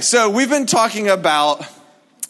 So we've been talking about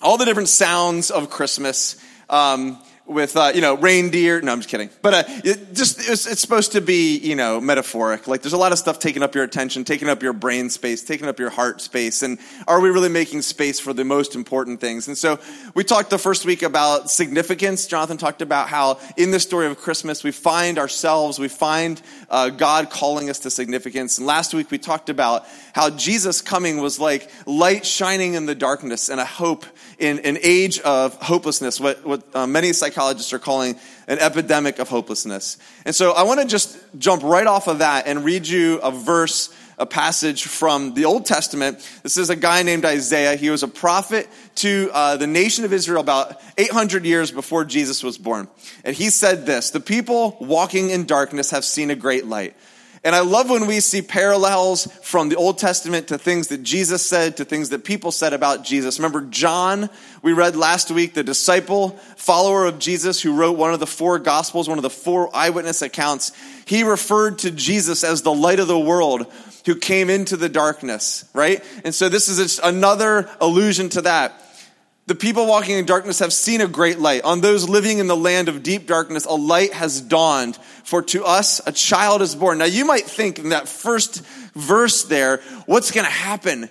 all the different sounds of Christmas. Um, with uh, you know reindeer. No, I'm just kidding. But uh, it just it's, it's, supposed to be you know metaphoric. Like there's a lot of stuff taking up your attention, taking up your brain space, taking up your heart space. And are we really making space for the most important things? And so we talked the first week about significance. Jonathan talked about how in the story of Christmas we find ourselves, we find uh, God calling us to significance. And last week we talked about how Jesus coming was like light shining in the darkness and a hope in an age of hopelessness. What what uh, many psychologists are calling an epidemic of hopelessness. And so I want to just jump right off of that and read you a verse, a passage from the Old Testament. This is a guy named Isaiah. He was a prophet to uh, the nation of Israel about 800 years before Jesus was born. And he said this The people walking in darkness have seen a great light. And I love when we see parallels from the Old Testament to things that Jesus said, to things that people said about Jesus. Remember John, we read last week, the disciple, follower of Jesus, who wrote one of the four Gospels, one of the four eyewitness accounts. He referred to Jesus as the light of the world who came into the darkness, right? And so this is another allusion to that. The people walking in darkness have seen a great light. On those living in the land of deep darkness, a light has dawned. For to us, a child is born. Now, you might think in that first verse there, what's going to happen?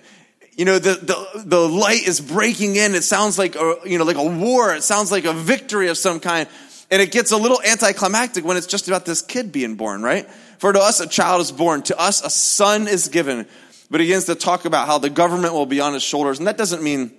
You know, the, the, the light is breaking in. It sounds like a, you know, like a war. It sounds like a victory of some kind. And it gets a little anticlimactic when it's just about this kid being born, right? For to us, a child is born. To us, a son is given. But he begins to talk about how the government will be on his shoulders. And that doesn't mean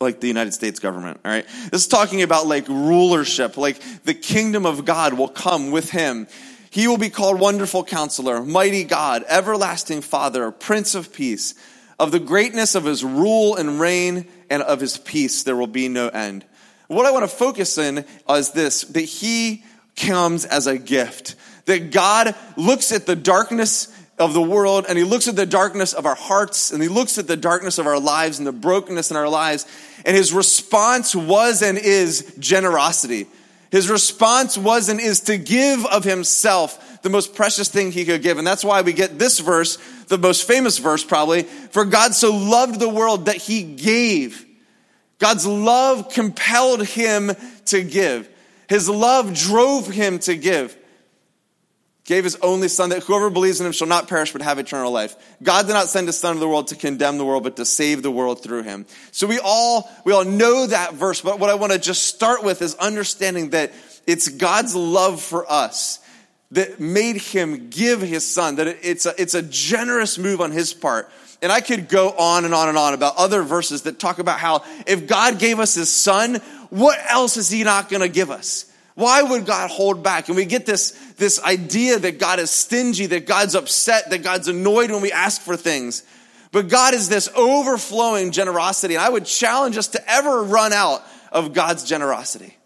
like the United States government, all right? This is talking about like rulership, like the kingdom of God will come with him. He will be called Wonderful Counselor, Mighty God, Everlasting Father, Prince of Peace. Of the greatness of his rule and reign and of his peace, there will be no end. What I want to focus in is this that he comes as a gift. That God looks at the darkness of the world and he looks at the darkness of our hearts and he looks at the darkness of our lives and the brokenness in our lives and his response was and is generosity. His response was and is to give of himself the most precious thing he could give. And that's why we get this verse, the most famous verse probably. For God so loved the world that he gave. God's love compelled him to give. His love drove him to give gave his only son that whoever believes in him shall not perish but have eternal life. God did not send his son to the world to condemn the world but to save the world through him. So we all we all know that verse, but what I want to just start with is understanding that it's God's love for us that made him give his son that it's a, it's a generous move on his part. And I could go on and on and on about other verses that talk about how if God gave us his son, what else is he not going to give us? Why would God hold back? And we get this, this idea that God is stingy, that God's upset, that God's annoyed when we ask for things. But God is this overflowing generosity. And I would challenge us to ever run out of God's generosity.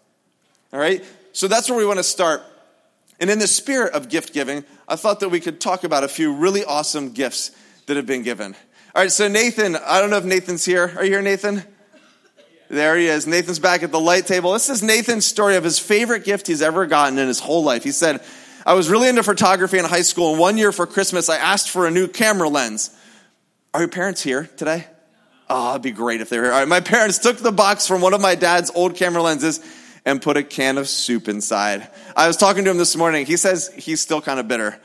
All right? So that's where we want to start. And in the spirit of gift giving, I thought that we could talk about a few really awesome gifts that have been given. All right, so Nathan, I don't know if Nathan's here. Are you here, Nathan? There he is. Nathan's back at the light table. This is Nathan's story of his favorite gift he's ever gotten in his whole life. He said, I was really into photography in high school, and one year for Christmas, I asked for a new camera lens. Are your parents here today? Oh, it'd be great if they were here. All right, my parents took the box from one of my dad's old camera lenses and put a can of soup inside. I was talking to him this morning. He says he's still kind of bitter.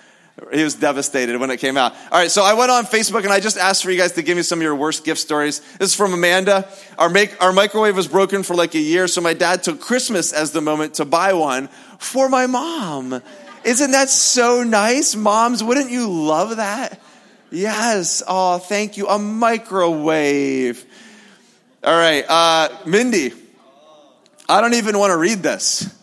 He was devastated when it came out. All right, so I went on Facebook and I just asked for you guys to give me some of your worst gift stories. This is from Amanda. Our, make, our microwave was broken for like a year, so my dad took Christmas as the moment to buy one for my mom. Isn't that so nice? Moms, wouldn't you love that? Yes. Oh, thank you. A microwave. All right, uh, Mindy. I don't even want to read this.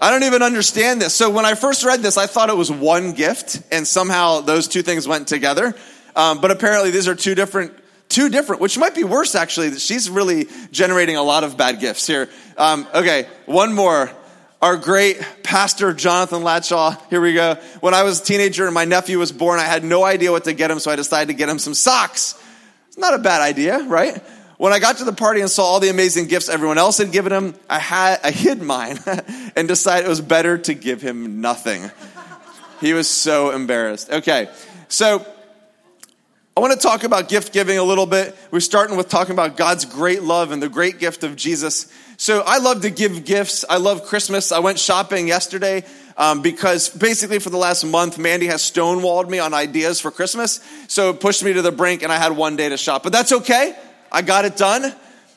I don't even understand this. So when I first read this, I thought it was one gift, and somehow those two things went together. Um, but apparently, these are two different, two different, which might be worse actually. She's really generating a lot of bad gifts here. Um, okay, one more. Our great pastor Jonathan Latshaw. Here we go. When I was a teenager and my nephew was born, I had no idea what to get him, so I decided to get him some socks. It's not a bad idea, right? When I got to the party and saw all the amazing gifts everyone else had given him, I had I hid mine and decided it was better to give him nothing. he was so embarrassed. Okay. So I want to talk about gift giving a little bit. We're starting with talking about God's great love and the great gift of Jesus. So I love to give gifts. I love Christmas. I went shopping yesterday um, because basically for the last month, Mandy has stonewalled me on ideas for Christmas. So it pushed me to the brink and I had one day to shop. But that's okay. I got it done.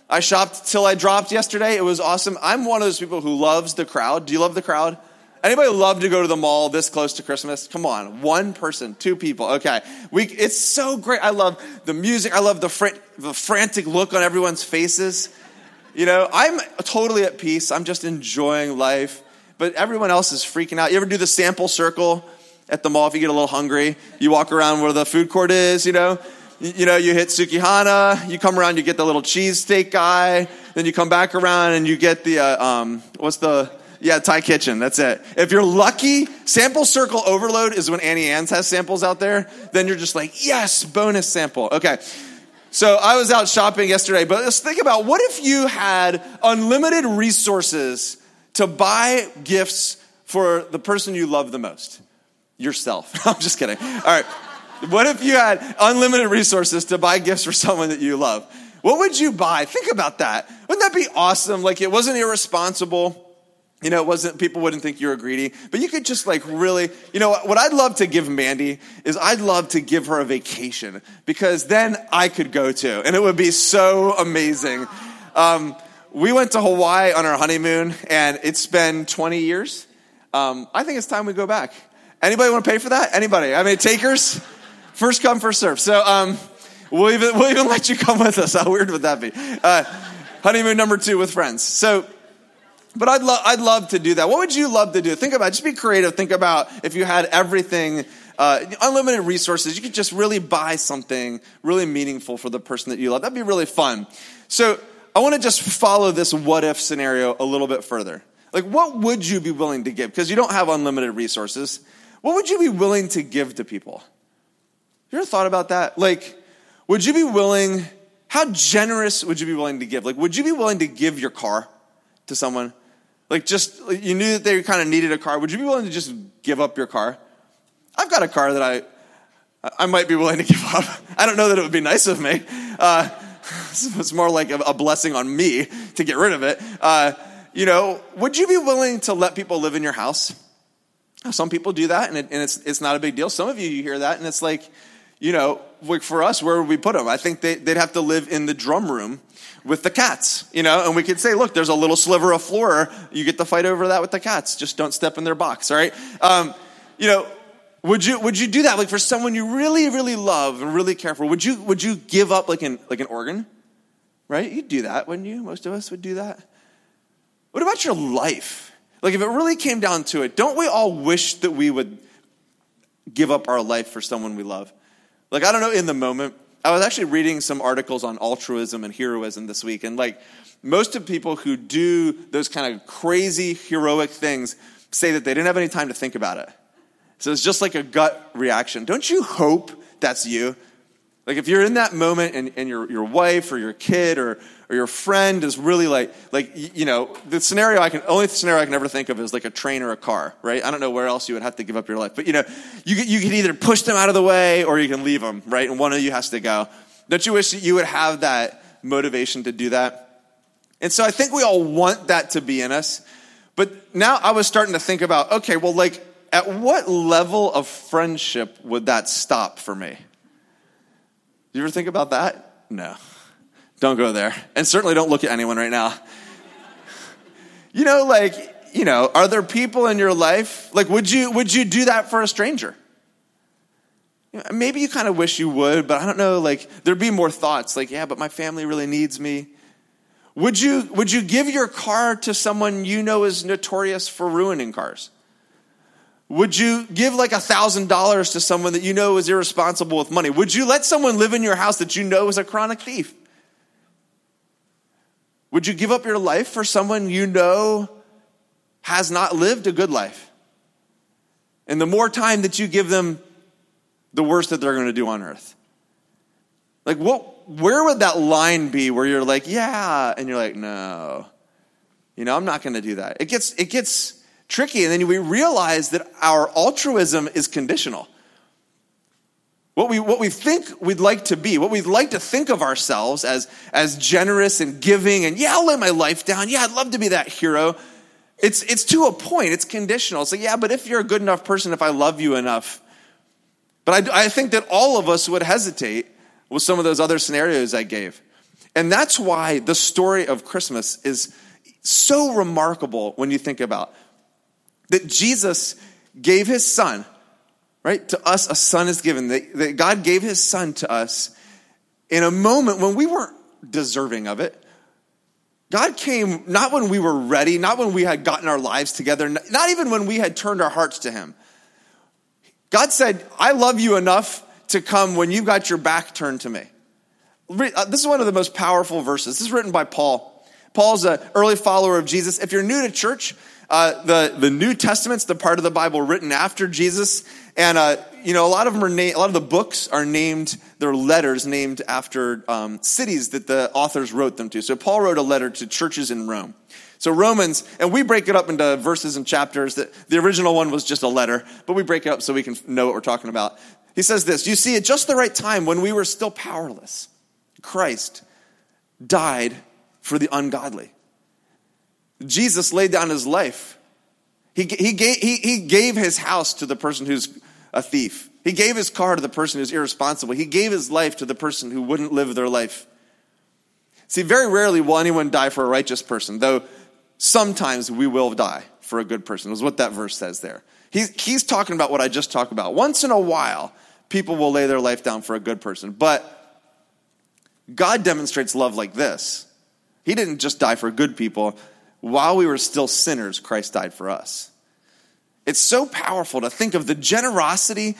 I shopped till I dropped yesterday. It was awesome. I'm one of those people who loves the crowd. Do you love the crowd? Anybody love to go to the mall this close to Christmas? Come on, one person, two people. Okay, we. It's so great. I love the music. I love the fr- the frantic look on everyone's faces. You know, I'm totally at peace. I'm just enjoying life. But everyone else is freaking out. You ever do the sample circle at the mall if you get a little hungry? You walk around where the food court is. You know, you, know, you hit Sukihana. You come around, you get the little cheesesteak guy. Then you come back around and you get the uh, um, what's the yeah, Thai Kitchen. That's it. If you're lucky, sample circle overload is when Auntie Anne's has samples out there. Then you're just like, yes, bonus sample. Okay. So I was out shopping yesterday, but let's think about what if you had unlimited resources to buy gifts for the person you love the most? Yourself. I'm just kidding. All right. What if you had unlimited resources to buy gifts for someone that you love? What would you buy? Think about that. Wouldn't that be awesome? Like it wasn't irresponsible you know, it wasn't, people wouldn't think you were greedy, but you could just like really, you know, what I'd love to give Mandy is I'd love to give her a vacation because then I could go to, and it would be so amazing. Um, we went to Hawaii on our honeymoon, and it's been 20 years. Um, I think it's time we go back. Anybody want to pay for that? Anybody? I mean, takers? First come, first serve. So, um, we'll even, we'll even let you come with us. How weird would that be? Uh, honeymoon number two with friends. So, but I'd, lo- I'd love to do that. What would you love to do? Think about it. Just be creative. Think about if you had everything, uh, unlimited resources, you could just really buy something really meaningful for the person that you love. That'd be really fun. So I want to just follow this what if scenario a little bit further. Like, what would you be willing to give? Because you don't have unlimited resources. What would you be willing to give to people? You ever thought about that? Like, would you be willing, how generous would you be willing to give? Like, would you be willing to give your car to someone? Like just you knew that they kind of needed a car. Would you be willing to just give up your car? I've got a car that I I might be willing to give up. I don't know that it would be nice of me. Uh, it's more like a, blessing on me to get rid of it. Uh, you know, would you be willing to let people live in your house? Some people do that, and, it, and it's it's not a big deal. Some of you you hear that, and it's like, you know, like for us, where would we put them? I think they, would have to live in the drum room with the cats, you know, and we could say, look, there's a little sliver of floor. You get to fight over that with the cats. Just don't step in their box, all right? Um, you know, would you would you do that like for someone you really really love and really care for? Would you would you give up like an like an organ? Right? You'd do that, wouldn't you? Most of us would do that. What about your life? Like if it really came down to it, don't we all wish that we would give up our life for someone we love? Like I don't know in the moment I was actually reading some articles on altruism and heroism this week, and like most of people who do those kind of crazy heroic things say that they didn't have any time to think about it. So it's just like a gut reaction. Don't you hope that's you? Like if you're in that moment and, and your, your wife or your kid or, or your friend is really like, like, you know, the scenario I can, only scenario I can ever think of is like a train or a car, right? I don't know where else you would have to give up your life. But, you know, you, you can either push them out of the way or you can leave them, right? And one of you has to go. Don't you wish that you would have that motivation to do that? And so I think we all want that to be in us. But now I was starting to think about, okay, well, like, at what level of friendship would that stop for me? You ever think about that? No. Don't go there. And certainly don't look at anyone right now. you know, like, you know, are there people in your life? Like, would you, would you do that for a stranger? Maybe you kind of wish you would, but I don't know, like, there'd be more thoughts, like, yeah, but my family really needs me. Would you, would you give your car to someone you know is notorious for ruining cars? Would you give like a thousand dollars to someone that you know is irresponsible with money? Would you let someone live in your house that you know is a chronic thief? Would you give up your life for someone you know has not lived a good life? And the more time that you give them, the worse that they're going to do on earth. Like what where would that line be where you're like, yeah, and you're like, no. You know, I'm not going to do that. It gets it gets tricky. And then we realize that our altruism is conditional. what we, what we think we'd like to be, what we'd like to think of ourselves as, as generous and giving, and yeah, I'll lay my life down. Yeah, I'd love to be that hero. It's, it's to a point, it's conditional. It's like, yeah, but if you're a good enough person, if I love you enough. But I, I think that all of us would hesitate with some of those other scenarios I gave. And that's why the story of Christmas is so remarkable when you think about that Jesus gave his son, right? To us, a son is given. That, that God gave his son to us in a moment when we weren't deserving of it. God came not when we were ready, not when we had gotten our lives together, not even when we had turned our hearts to him. God said, I love you enough to come when you've got your back turned to me. Uh, this is one of the most powerful verses. This is written by Paul. Paul's an early follower of Jesus. If you're new to church, uh, the, the New Testament's the part of the Bible written after Jesus. And, uh, you know, a lot of them are named, a lot of the books are named, they're letters named after um, cities that the authors wrote them to. So Paul wrote a letter to churches in Rome. So Romans, and we break it up into verses and chapters. That the original one was just a letter, but we break it up so we can know what we're talking about. He says this, you see, at just the right time when we were still powerless, Christ died for the ungodly. Jesus laid down his life. He, he, gave, he, he gave his house to the person who's a thief. He gave his car to the person who's irresponsible. He gave his life to the person who wouldn't live their life. See, very rarely will anyone die for a righteous person, though sometimes we will die for a good person, is what that verse says there. He's, he's talking about what I just talked about. Once in a while, people will lay their life down for a good person, but God demonstrates love like this. He didn't just die for good people. While we were still sinners, Christ died for us. It's so powerful to think of the generosity,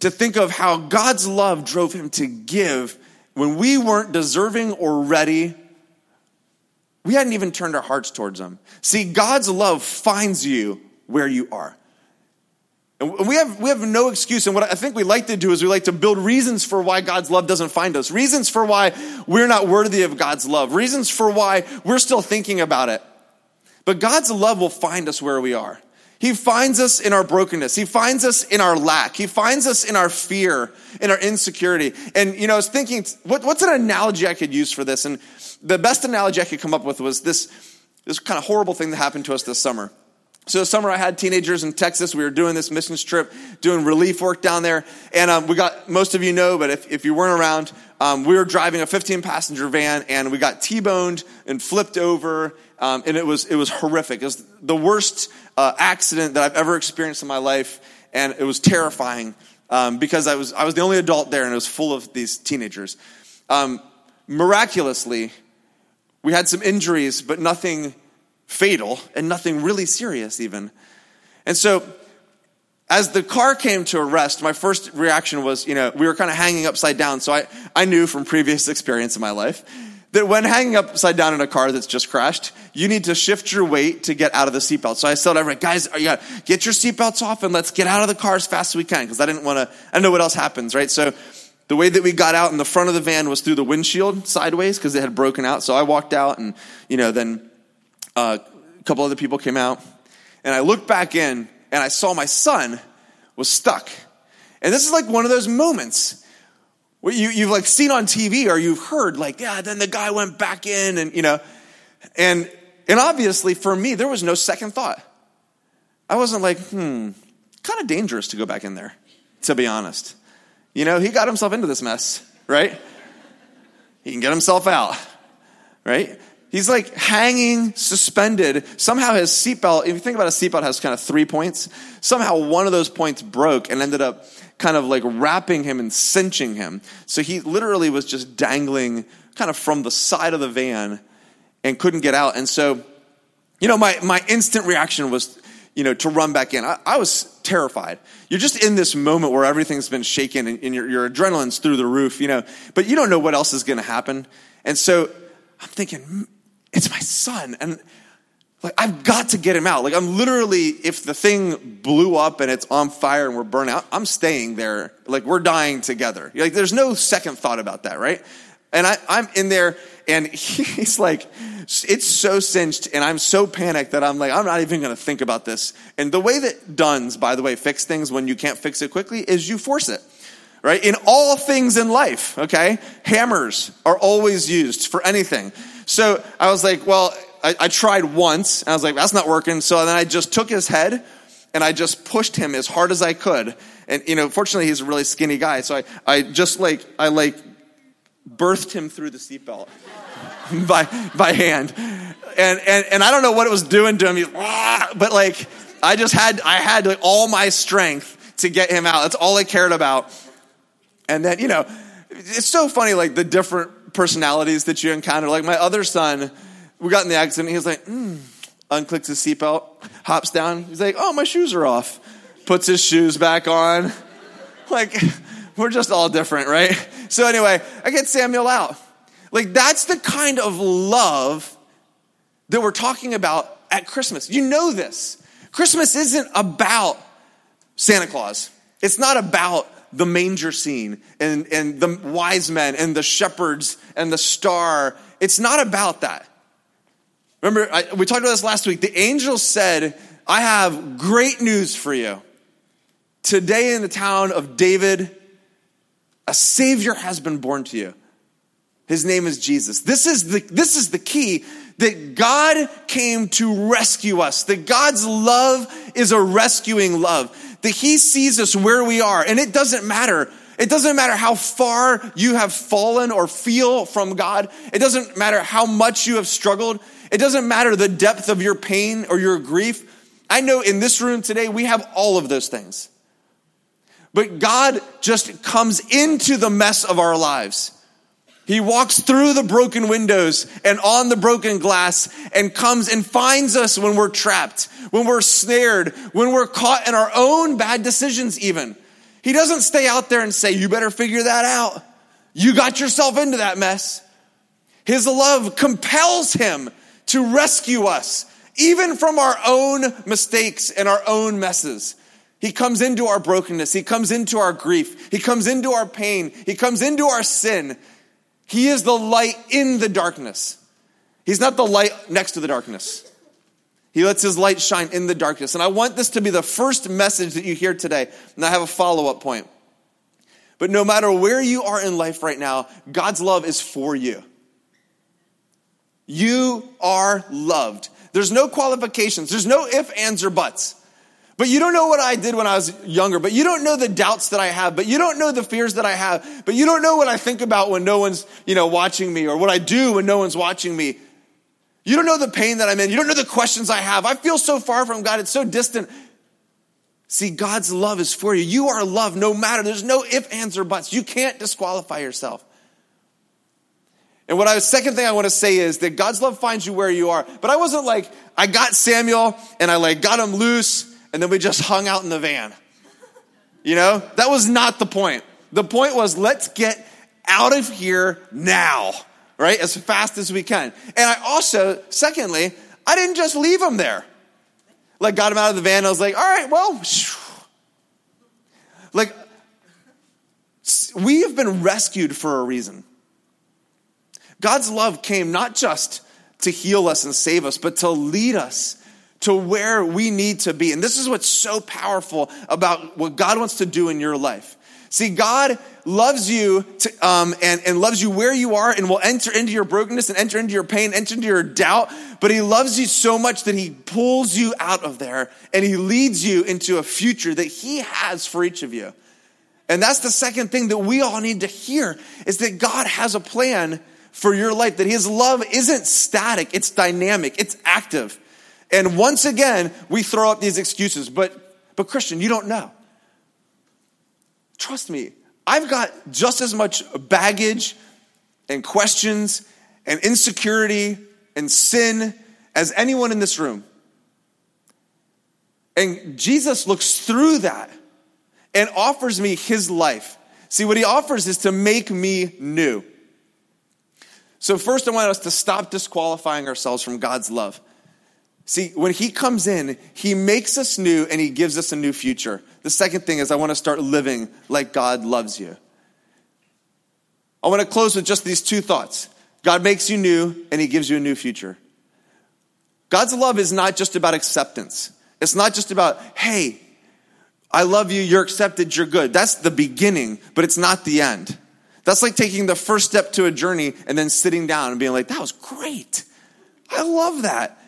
to think of how God's love drove him to give when we weren't deserving or ready. We hadn't even turned our hearts towards him. See, God's love finds you where you are. And we have, we have no excuse. And what I think we like to do is we like to build reasons for why God's love doesn't find us, reasons for why we're not worthy of God's love, reasons for why we're still thinking about it. But God's love will find us where we are. He finds us in our brokenness. He finds us in our lack. He finds us in our fear, in our insecurity. And, you know, I was thinking, what, what's an analogy I could use for this? And the best analogy I could come up with was this, this kind of horrible thing that happened to us this summer. So summer I had teenagers in Texas. We were doing this missions trip, doing relief work down there. And um, we got, most of you know, but if, if you weren't around, um, we were driving a 15 passenger van and we got T-boned and flipped over. Um, and it was, it was horrific. It was the worst uh, accident that I've ever experienced in my life. And it was terrifying um, because I was, I was the only adult there and it was full of these teenagers. Um, miraculously, we had some injuries, but nothing fatal and nothing really serious, even. And so, as the car came to a rest, my first reaction was, you know, we were kind of hanging upside down. So I, I knew from previous experience in my life that when hanging upside down in a car that's just crashed, you need to shift your weight to get out of the seatbelt. So I told everyone, guys, yeah, get your seatbelts off and let's get out of the car as fast as we can because I didn't want to, I know what else happens, right? So the way that we got out in the front of the van was through the windshield sideways because it had broken out. So I walked out and, you know, then uh, a couple other people came out, and I looked back in and I saw my son was stuck. And this is like one of those moments where you, you've like seen on TV or you've heard like, yeah, then the guy went back in and, you know, and, and obviously for me, there was no second thought. I wasn't like, hmm, kind of dangerous to go back in there, to be honest. You know, he got himself into this mess, right? He can get himself out, right? He's like hanging, suspended. Somehow his seatbelt, if you think about a seatbelt, has kind of three points. Somehow one of those points broke and ended up kind of like wrapping him and cinching him. So he literally was just dangling kind of from the side of the van and couldn't get out. And so, you know, my, my instant reaction was, you know, to run back in. I, I was terrified. You're just in this moment where everything's been shaken and, and your, your adrenaline's through the roof, you know, but you don't know what else is going to happen. And so I'm thinking, it's my son. And like, I've got to get him out. Like, I'm literally, if the thing blew up and it's on fire and we're burning out, I'm staying there. Like, we're dying together. Like, there's no second thought about that, right? And I, I'm in there and he's like, it's so cinched and I'm so panicked that I'm like, I'm not even going to think about this. And the way that Duns, by the way, fix things when you can't fix it quickly is you force it right? In all things in life, okay? Hammers are always used for anything. So I was like, well, I, I tried once, and I was like, that's not working. So then I just took his head and I just pushed him as hard as I could. And, you know, fortunately, he's a really skinny guy. So I, I just like, I like birthed him through the seatbelt by, by hand. And, and, and I don't know what it was doing to him. He, ah, but like, I just had, I had like all my strength to get him out. That's all I cared about. And then, you know, it's so funny, like the different personalities that you encounter. Like my other son, we got in the accident. He was like, mm, unclicks his seatbelt, hops down. He's like, oh, my shoes are off. Puts his shoes back on. Like, we're just all different, right? So anyway, I get Samuel out. Like, that's the kind of love that we're talking about at Christmas. You know this. Christmas isn't about Santa Claus. It's not about the manger scene and, and the wise men and the shepherds and the star. It's not about that. Remember, I, we talked about this last week. The angel said, I have great news for you. Today in the town of David, a Savior has been born to you. His name is Jesus. This is the, this is the key that God came to rescue us, that God's love is a rescuing love, that He sees us where we are. And it doesn't matter. It doesn't matter how far you have fallen or feel from God. It doesn't matter how much you have struggled. It doesn't matter the depth of your pain or your grief. I know in this room today, we have all of those things. But God just comes into the mess of our lives. He walks through the broken windows and on the broken glass and comes and finds us when we're trapped, when we're snared, when we're caught in our own bad decisions, even. He doesn't stay out there and say, You better figure that out. You got yourself into that mess. His love compels him to rescue us, even from our own mistakes and our own messes. He comes into our brokenness. He comes into our grief. He comes into our pain. He comes into our sin he is the light in the darkness. He's not the light next to the darkness. He lets his light shine in the darkness. And I want this to be the first message that you hear today. And I have a follow up point. But no matter where you are in life right now, God's love is for you. You are loved. There's no qualifications, there's no ifs, ands, or buts. But you don't know what I did when I was younger. But you don't know the doubts that I have. But you don't know the fears that I have. But you don't know what I think about when no one's, you know, watching me or what I do when no one's watching me. You don't know the pain that I'm in. You don't know the questions I have. I feel so far from God. It's so distant. See, God's love is for you. You are loved no matter. There's no if, ands, or buts. You can't disqualify yourself. And what I, second thing I want to say is that God's love finds you where you are. But I wasn't like, I got Samuel and I like got him loose and then we just hung out in the van. You know, that was not the point. The point was let's get out of here now, right? As fast as we can. And I also, secondly, I didn't just leave him there. Like, got him out of the van. I was like, all right, well, like, we have been rescued for a reason. God's love came not just to heal us and save us, but to lead us to where we need to be. And this is what's so powerful about what God wants to do in your life. See, God loves you to, um, and, and loves you where you are and will enter into your brokenness and enter into your pain, enter into your doubt. But He loves you so much that He pulls you out of there and He leads you into a future that He has for each of you. And that's the second thing that we all need to hear is that God has a plan for your life, that His love isn't static, it's dynamic, it's active. And once again, we throw up these excuses. But, but Christian, you don't know. Trust me, I've got just as much baggage and questions and insecurity and sin as anyone in this room. And Jesus looks through that and offers me his life. See, what he offers is to make me new. So, first, I want us to stop disqualifying ourselves from God's love. See, when he comes in, he makes us new and he gives us a new future. The second thing is, I want to start living like God loves you. I want to close with just these two thoughts God makes you new and he gives you a new future. God's love is not just about acceptance, it's not just about, hey, I love you, you're accepted, you're good. That's the beginning, but it's not the end. That's like taking the first step to a journey and then sitting down and being like, that was great. I love that.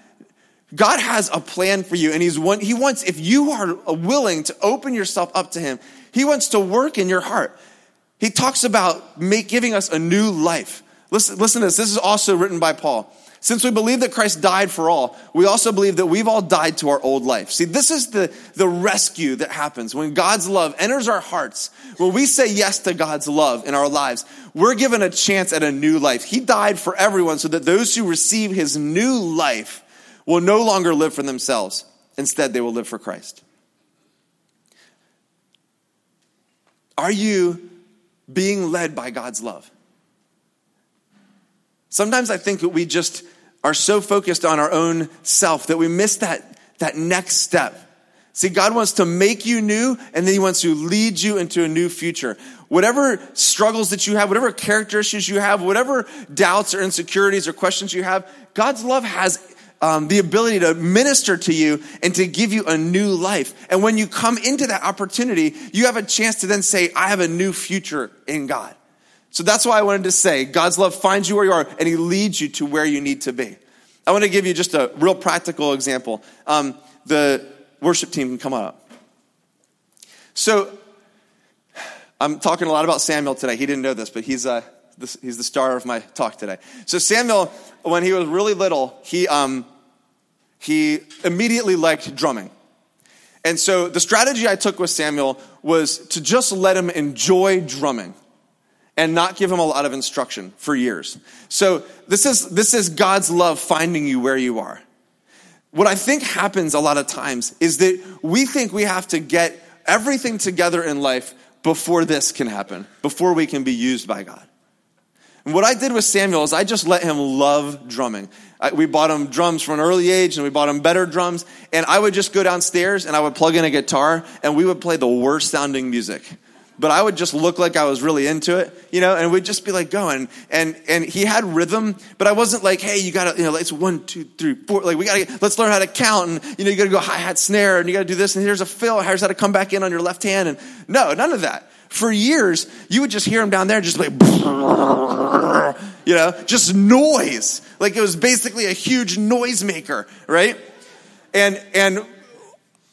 God has a plan for you, and He's one, He wants, if you are willing to open yourself up to Him, He wants to work in your heart. He talks about make, giving us a new life. Listen, listen to this. This is also written by Paul. Since we believe that Christ died for all, we also believe that we've all died to our old life. See, this is the, the rescue that happens when God's love enters our hearts. When we say yes to God's love in our lives, we're given a chance at a new life. He died for everyone so that those who receive his new life will no longer live for themselves. Instead, they will live for Christ. Are you being led by God's love? Sometimes I think that we just are so focused on our own self that we miss that, that next step. See, God wants to make you new and then He wants to lead you into a new future. Whatever struggles that you have, whatever character issues you have, whatever doubts or insecurities or questions you have, God's love has um, the ability to minister to you and to give you a new life. And when you come into that opportunity, you have a chance to then say, I have a new future in God. So that's why I wanted to say God's love finds you where you are and He leads you to where you need to be. I want to give you just a real practical example. Um, the worship team can come on up. So I'm talking a lot about Samuel today. He didn't know this, but he's, uh, this, he's the star of my talk today. So Samuel, when he was really little, he, um, he immediately liked drumming. And so the strategy I took with Samuel was to just let him enjoy drumming and not give him a lot of instruction for years. So this is, this is God's love finding you where you are. What I think happens a lot of times is that we think we have to get everything together in life before this can happen, before we can be used by God. And what I did with Samuel is I just let him love drumming. I, we bought him drums from an early age and we bought him better drums. And I would just go downstairs and I would plug in a guitar and we would play the worst sounding music but I would just look like I was really into it, you know, and we'd just be like going. And and he had rhythm, but I wasn't like, hey, you gotta, you know, it's one, two, three, four. Like we gotta let's learn how to count, and you know, you gotta go hi hat snare, and you gotta do this, and here's a fill, here's how to come back in on your left hand, and no, none of that. For years, you would just hear him down there, just like, you know, just noise. Like it was basically a huge noise maker, right? And and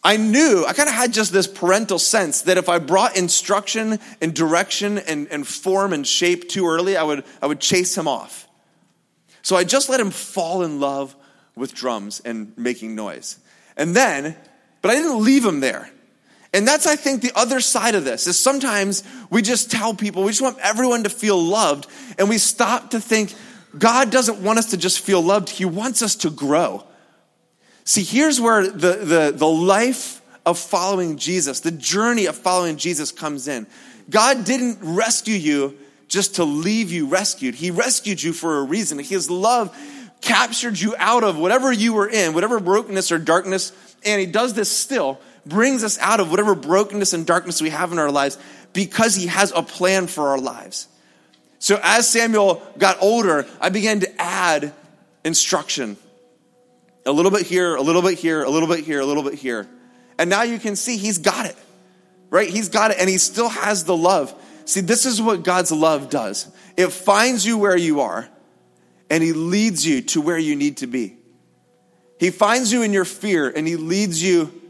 I knew, I kind of had just this parental sense that if I brought instruction and direction and, and form and shape too early, I would, I would chase him off. So I just let him fall in love with drums and making noise. And then, but I didn't leave him there. And that's, I think, the other side of this is sometimes we just tell people, we just want everyone to feel loved, and we stop to think, God doesn't want us to just feel loved, He wants us to grow. See, here's where the, the, the life of following Jesus, the journey of following Jesus comes in. God didn't rescue you just to leave you rescued. He rescued you for a reason. His love captured you out of whatever you were in, whatever brokenness or darkness, and He does this still, brings us out of whatever brokenness and darkness we have in our lives because He has a plan for our lives. So as Samuel got older, I began to add instruction a little bit here, a little bit here, a little bit here, a little bit here. And now you can see he's got it, right? He's got it and he still has the love. See, this is what God's love does it finds you where you are and he leads you to where you need to be. He finds you in your fear and he leads you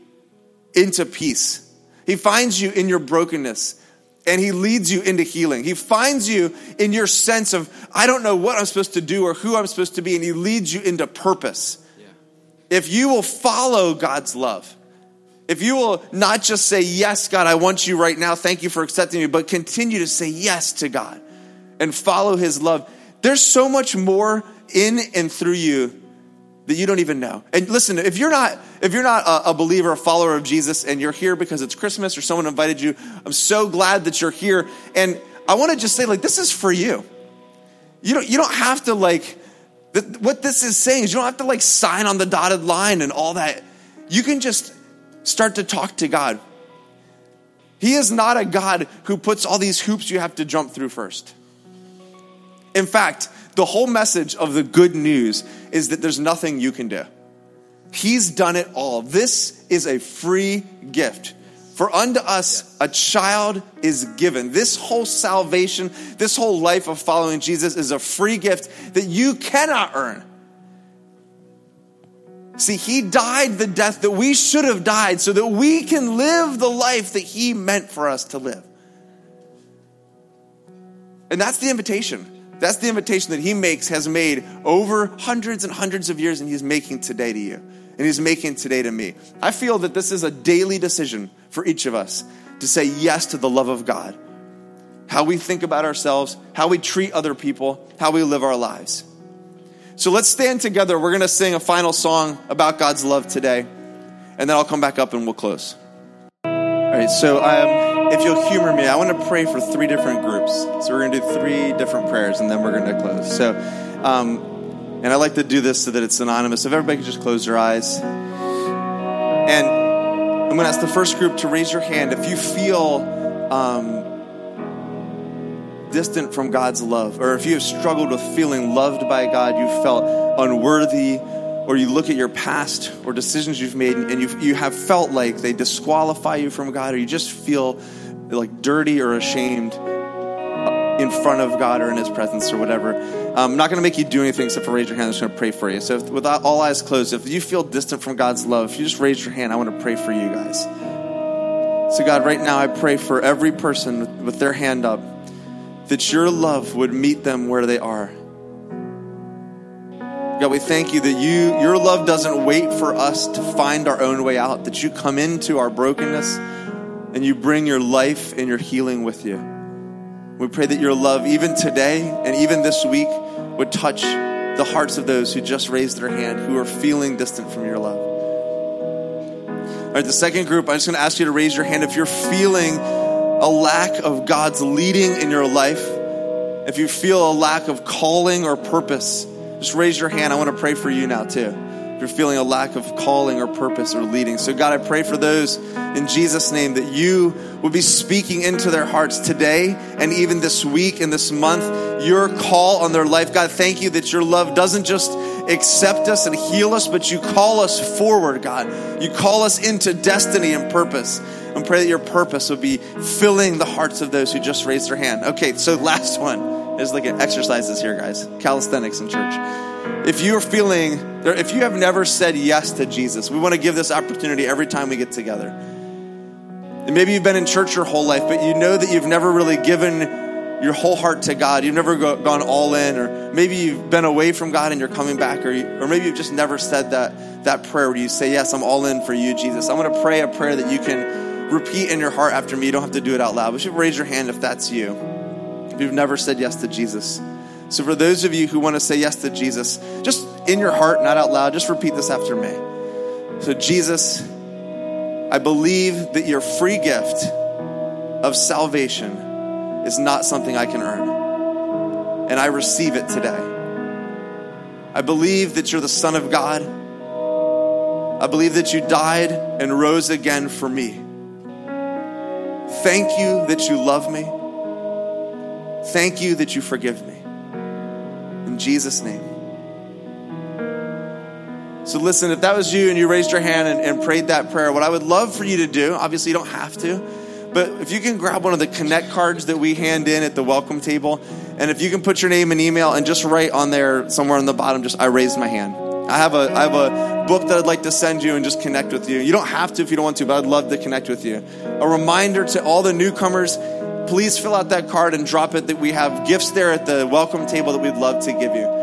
into peace. He finds you in your brokenness and he leads you into healing. He finds you in your sense of, I don't know what I'm supposed to do or who I'm supposed to be, and he leads you into purpose if you will follow God's love, if you will not just say, Yes, God, I want you right now, thank you for accepting me, but continue to say yes to God and follow His love, there's so much more in and through you that you don't even know. And listen, if you're not if you're not a, a, believer, a follower of Jesus, and you're here because it's Christmas or someone invited you, I'm so glad that you're here. And I want to just say, like, this is for you. You don't you don't have to like what this is saying is you don't have to like sign on the dotted line and all that. You can just start to talk to God. He is not a God who puts all these hoops you have to jump through first. In fact, the whole message of the good news is that there's nothing you can do. He's done it all. This is a free gift. For unto us a child is given. This whole salvation, this whole life of following Jesus is a free gift that you cannot earn. See, he died the death that we should have died so that we can live the life that he meant for us to live. And that's the invitation. That's the invitation that he makes, has made over hundreds and hundreds of years, and he's making today to you. And he's making today to me. I feel that this is a daily decision for each of us to say yes to the love of God. How we think about ourselves, how we treat other people, how we live our lives. So let's stand together. We're going to sing a final song about God's love today, and then I'll come back up and we'll close. All right, so um, if you'll humor me, I want to pray for three different groups. So we're going to do three different prayers, and then we're going to close. So, um, and I like to do this so that it's anonymous. If everybody could just close their eyes. And I'm going to ask the first group to raise your hand if you feel um, distant from God's love, or if you have struggled with feeling loved by God, you felt unworthy, or you look at your past or decisions you've made and you you have felt like they disqualify you from God, or you just feel like dirty or ashamed in front of God or in His presence or whatever. I'm not going to make you do anything except for raise your hand. I'm just going to pray for you. So, if, with all eyes closed, if you feel distant from God's love, if you just raise your hand, I want to pray for you guys. So, God, right now I pray for every person with their hand up that your love would meet them where they are. God, we thank you that you, your love doesn't wait for us to find our own way out, that you come into our brokenness and you bring your life and your healing with you. We pray that your love, even today and even this week, would touch the hearts of those who just raised their hand, who are feeling distant from your love. All right, the second group, I'm just going to ask you to raise your hand if you're feeling a lack of God's leading in your life, if you feel a lack of calling or purpose, just raise your hand. I want to pray for you now, too. If you're feeling a lack of calling or purpose or leading. So, God, I pray for those in Jesus' name that you would be speaking into their hearts today and even this week and this month, your call on their life. God, thank you that your love doesn't just accept us and heal us, but you call us forward, God. You call us into destiny and purpose and pray that your purpose will be filling the hearts of those who just raised their hand. Okay, so last one is like exercises here, guys. Calisthenics in church. If you're feeling, if you have never said yes to Jesus, we want to give this opportunity every time we get together. And maybe you've been in church your whole life, but you know that you've never really given your whole heart to God. You've never go, gone all in, or maybe you've been away from God and you're coming back, or, you, or maybe you've just never said that, that prayer where you say, Yes, I'm all in for you, Jesus. I'm going to pray a prayer that you can repeat in your heart after me. You don't have to do it out loud, but you raise your hand if that's you. If you've never said yes to Jesus. So, for those of you who want to say yes to Jesus, just in your heart, not out loud, just repeat this after me. So, Jesus, I believe that your free gift of salvation is not something I can earn. And I receive it today. I believe that you're the Son of God. I believe that you died and rose again for me. Thank you that you love me. Thank you that you forgive me. In Jesus' name. So, listen, if that was you and you raised your hand and, and, prayed that prayer, what I would love for you to do, obviously, you don't have to, but if you can grab one of the connect cards that we hand in at the welcome table, and if you can put your name and email and just write on there somewhere on the bottom, just I raised my hand. I have a, I have a book that I'd like to send you and just connect with you. You don't have to if you don't want to, but I'd love to connect with you. A reminder to all the newcomers please fill out that card and drop it that we have gifts there at the welcome table that we'd love to give you.